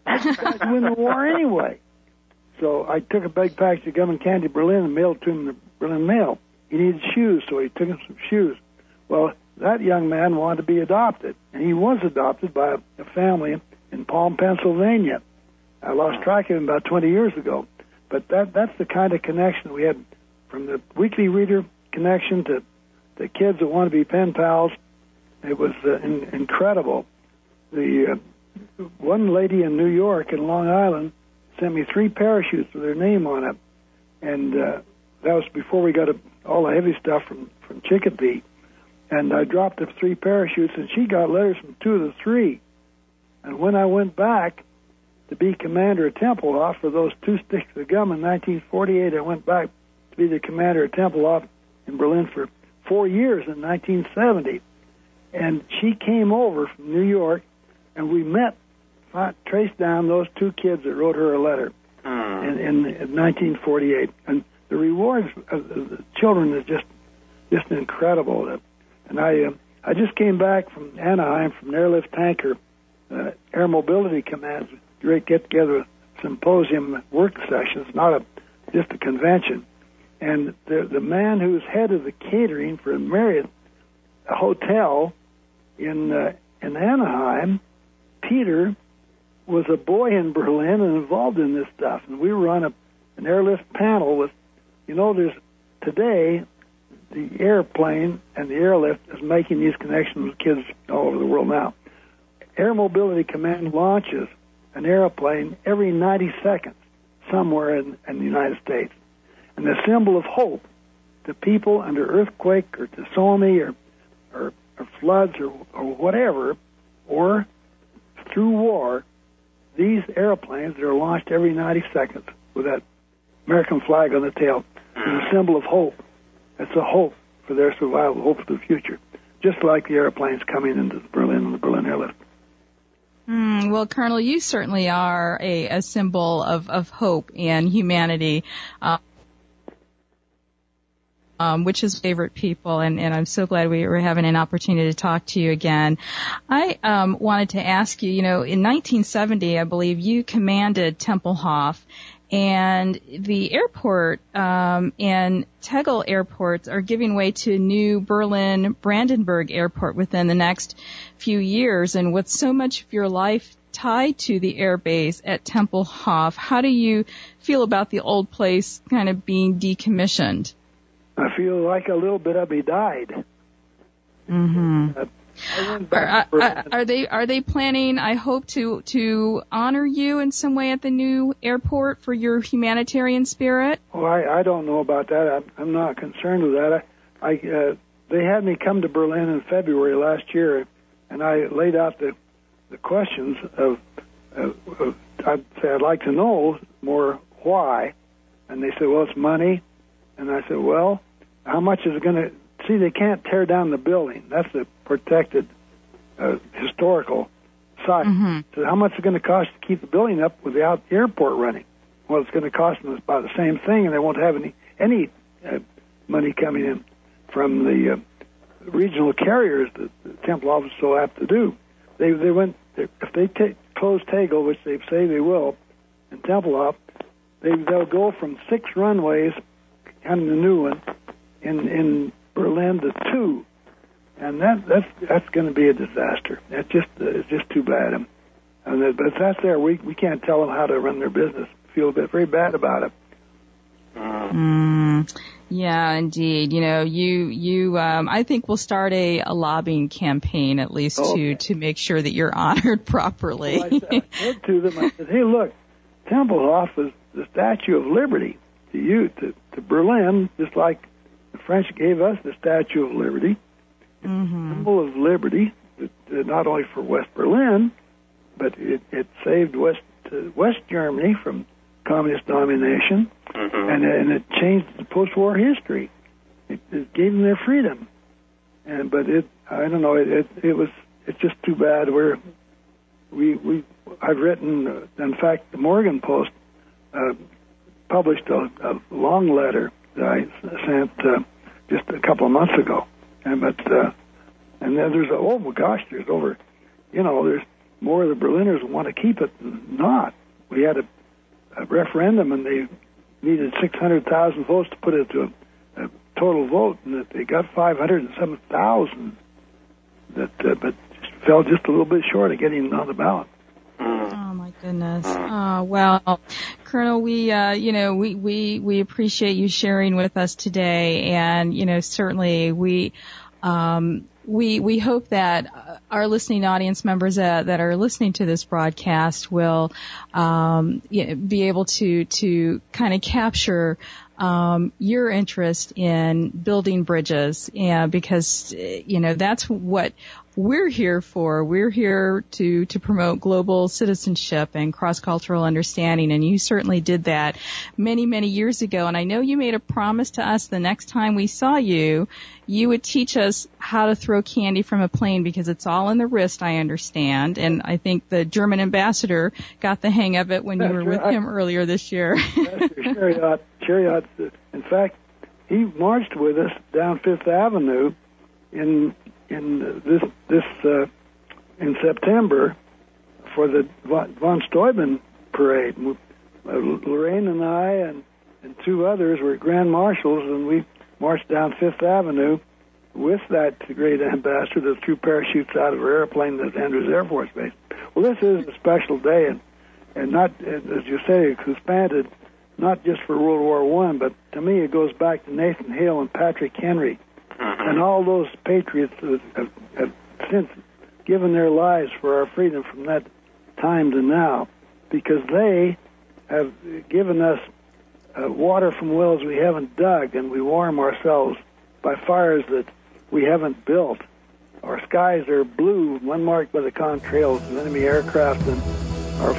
I guys win the war anyway." So I took a big package of gum and candy to Berlin and mailed to him the Berlin mail. He needed shoes, so he took him some shoes. Well, that young man wanted to be adopted, and he was adopted by a, a family in Palm, Pennsylvania. I lost track of him about 20 years ago, but that that's the kind of connection we had from the weekly reader connection to the kids that want to be pen pals. It was uh, in, incredible. The uh, one lady in New York in Long Island sent me three parachutes with her name on it, and uh, that was before we got a, all the heavy stuff from from Chicopee and I dropped the three parachutes, and she got letters from two of the three. And when I went back to be commander at Tempelhof for those two sticks of gum in 1948, I went back to be the commander at Tempelhof in Berlin for four years in 1970. And she came over from New York, and we met, traced down those two kids that wrote her a letter in, in, in 1948. And the rewards of the children is just just incredible. And I, uh, I just came back from Anaheim from an airlift tanker uh, Air Mobility Command's great get together symposium work sessions, not a just a convention. And the the man who's head of the catering for a Marriott hotel in uh, in Anaheim, Peter, was a boy in Berlin and involved in this stuff. And we were on a an airlift panel with, you know, there's today the airplane and the airlift is making these connections with kids all over the world now. Air Mobility Command launches an airplane every 90 seconds somewhere in, in the United States. And the symbol of hope to people under earthquake or tsunami or, or, or floods or, or whatever, or through war, these airplanes that are launched every 90 seconds with that American flag on the tail is a symbol of hope. It's a hope for their survival, hope for the future, just like the airplanes coming into Berlin and the Berlin airlift. Mm, well, Colonel, you certainly are a, a symbol of, of hope and humanity. Uh, um, which is favorite people, and, and I'm so glad we were having an opportunity to talk to you again. I um, wanted to ask you, you know, in 1970, I believe you commanded Tempelhof, and the airport um, and Tegel airports are giving way to new Berlin Brandenburg airport within the next few years. And with so much of your life tied to the airbase at Tempelhof, how do you feel about the old place kind of being decommissioned? I feel like a little bit of me died. Mm-hmm. Uh, are, are, are, they are they planning? I hope to to honor you in some way at the new airport for your humanitarian spirit. Oh, I, I don't know about that. I'm, I'm not concerned with that. I, I uh, they had me come to Berlin in February last year, and I laid out the the questions of, of, of I'd say I'd like to know more why, and they said, well, it's money, and I said, well, how much is it going to? See, they can't tear down the building. That's the protected uh, historical site. Mm-hmm. So how much is it going to cost to keep the building up without the airport running? well, it's going to cost them about the same thing, and they won't have any any uh, money coming in from the uh, regional carriers that the Temple office is so apt to do. They they went if they take close Tegel, which they say they will, and Tempelhof, they they'll go from six runways, and the new one, in in Berlin to two, and that that's that's going to be a disaster. That's just uh, it's just too bad. And, and but if that's there, we we can't tell them how to run their business. Feel a bit very bad about it. Mm, yeah, indeed. You know, you you um, I think we'll start a, a lobbying campaign at least to to make sure that you're honored properly. Well, I, I said to them, I said, "Hey, look, Tempelhof is the Statue of Liberty to you, to, to Berlin, just like the French gave us the Statue of Liberty, mm-hmm. symbol of liberty, uh, not only for West Berlin, but it, it saved West uh, West Germany from communist domination, and and it changed the post-war history. It, it gave them their freedom, and but it I don't know it it, it was it's just too bad. We're we we I've written uh, in fact the Morgenpost uh, published a, a long letter I sent uh, just a couple of months ago, and but uh, and then there's a, oh my gosh there's over you know there's more of the Berliners want to keep it than not. We had a, a referendum and they needed 600,000 votes to put it to a, a total vote, and that they got 507,000. That uh, but fell just a little bit short of getting on the ballot. Oh my goodness. Oh well, Colonel, we uh, you know we we we appreciate you sharing with us today, and you know certainly we. Um, we we hope that uh, our listening audience members that, that are listening to this broadcast will um, be able to to kind of capture um, your interest in building bridges, and because uh, you know that's what we're here for. We're here to to promote global citizenship and cross cultural understanding, and you certainly did that many many years ago. And I know you made a promise to us the next time we saw you, you would teach us how to throw candy from a plane because it's all in the wrist. I understand, and I think the German ambassador got the hang of it when you That's were with right. him earlier this year. Chariot, Chariot. In fact, he marched with us down Fifth Avenue in in this this uh, in September for the von, von Steuben parade. Uh, Lorraine and I and and two others were grand marshals, and we marched down Fifth Avenue with that great ambassador that threw parachutes out of her airplane at Andrews Air Force Base. Well, this is a special day, and and not as you say, expanded not just for World War One, but to me it goes back to Nathan Hale and Patrick Henry, and all those patriots that have, have since given their lives for our freedom from that time to now, because they have given us uh, water from wells we haven't dug, and we warm ourselves by fires that we haven't built. Our skies are blue, unmarked by the contrails of enemy aircraft, and our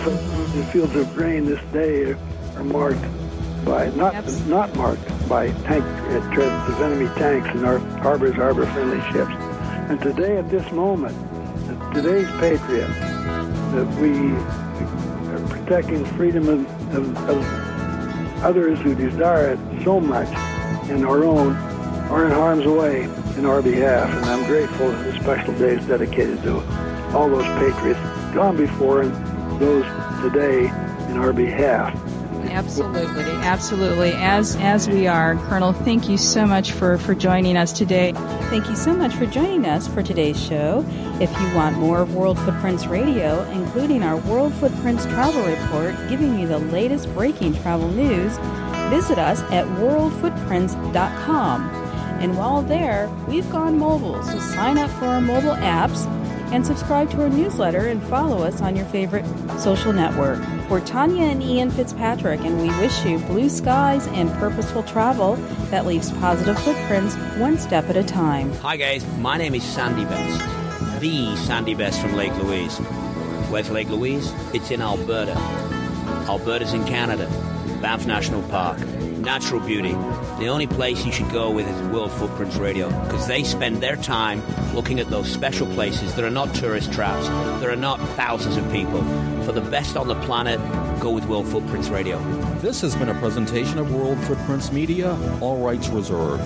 fields of grain this day are marked by not not marked by tank uh, treads of enemy tanks and our harbors harbor friendly ships. And today, at this moment, today's patriot, that we are protecting freedom of, of, of others who desire it so much and our own are in harm's way in our behalf. And I'm grateful that this special day is dedicated to all those patriots gone before and those today in our behalf. Absolutely, absolutely. As as we are, Colonel. Thank you so much for for joining us today. Thank you so much for joining us for today's show. If you want more of World Footprints Radio, including our World Footprints Travel Report, giving you the latest breaking travel news, visit us at worldfootprints.com. And while there, we've gone mobile, so sign up for our mobile apps and subscribe to our newsletter and follow us on your favorite social network. We're Tanya and Ian Fitzpatrick, and we wish you blue skies and purposeful travel that leaves positive footprints one step at a time. Hi guys, my name is Sandy Best, the Sandy Best from Lake Louise. Where's Lake Louise? It's in Alberta. Alberta's in Canada. Banff National Park. Natural beauty. The only place you should go with is World Footprints Radio because they spend their time looking at those special places that are not tourist traps, there are not thousands of people. For the best on the planet, go with World Footprints Radio. This has been a presentation of World Footprints Media, all rights reserved.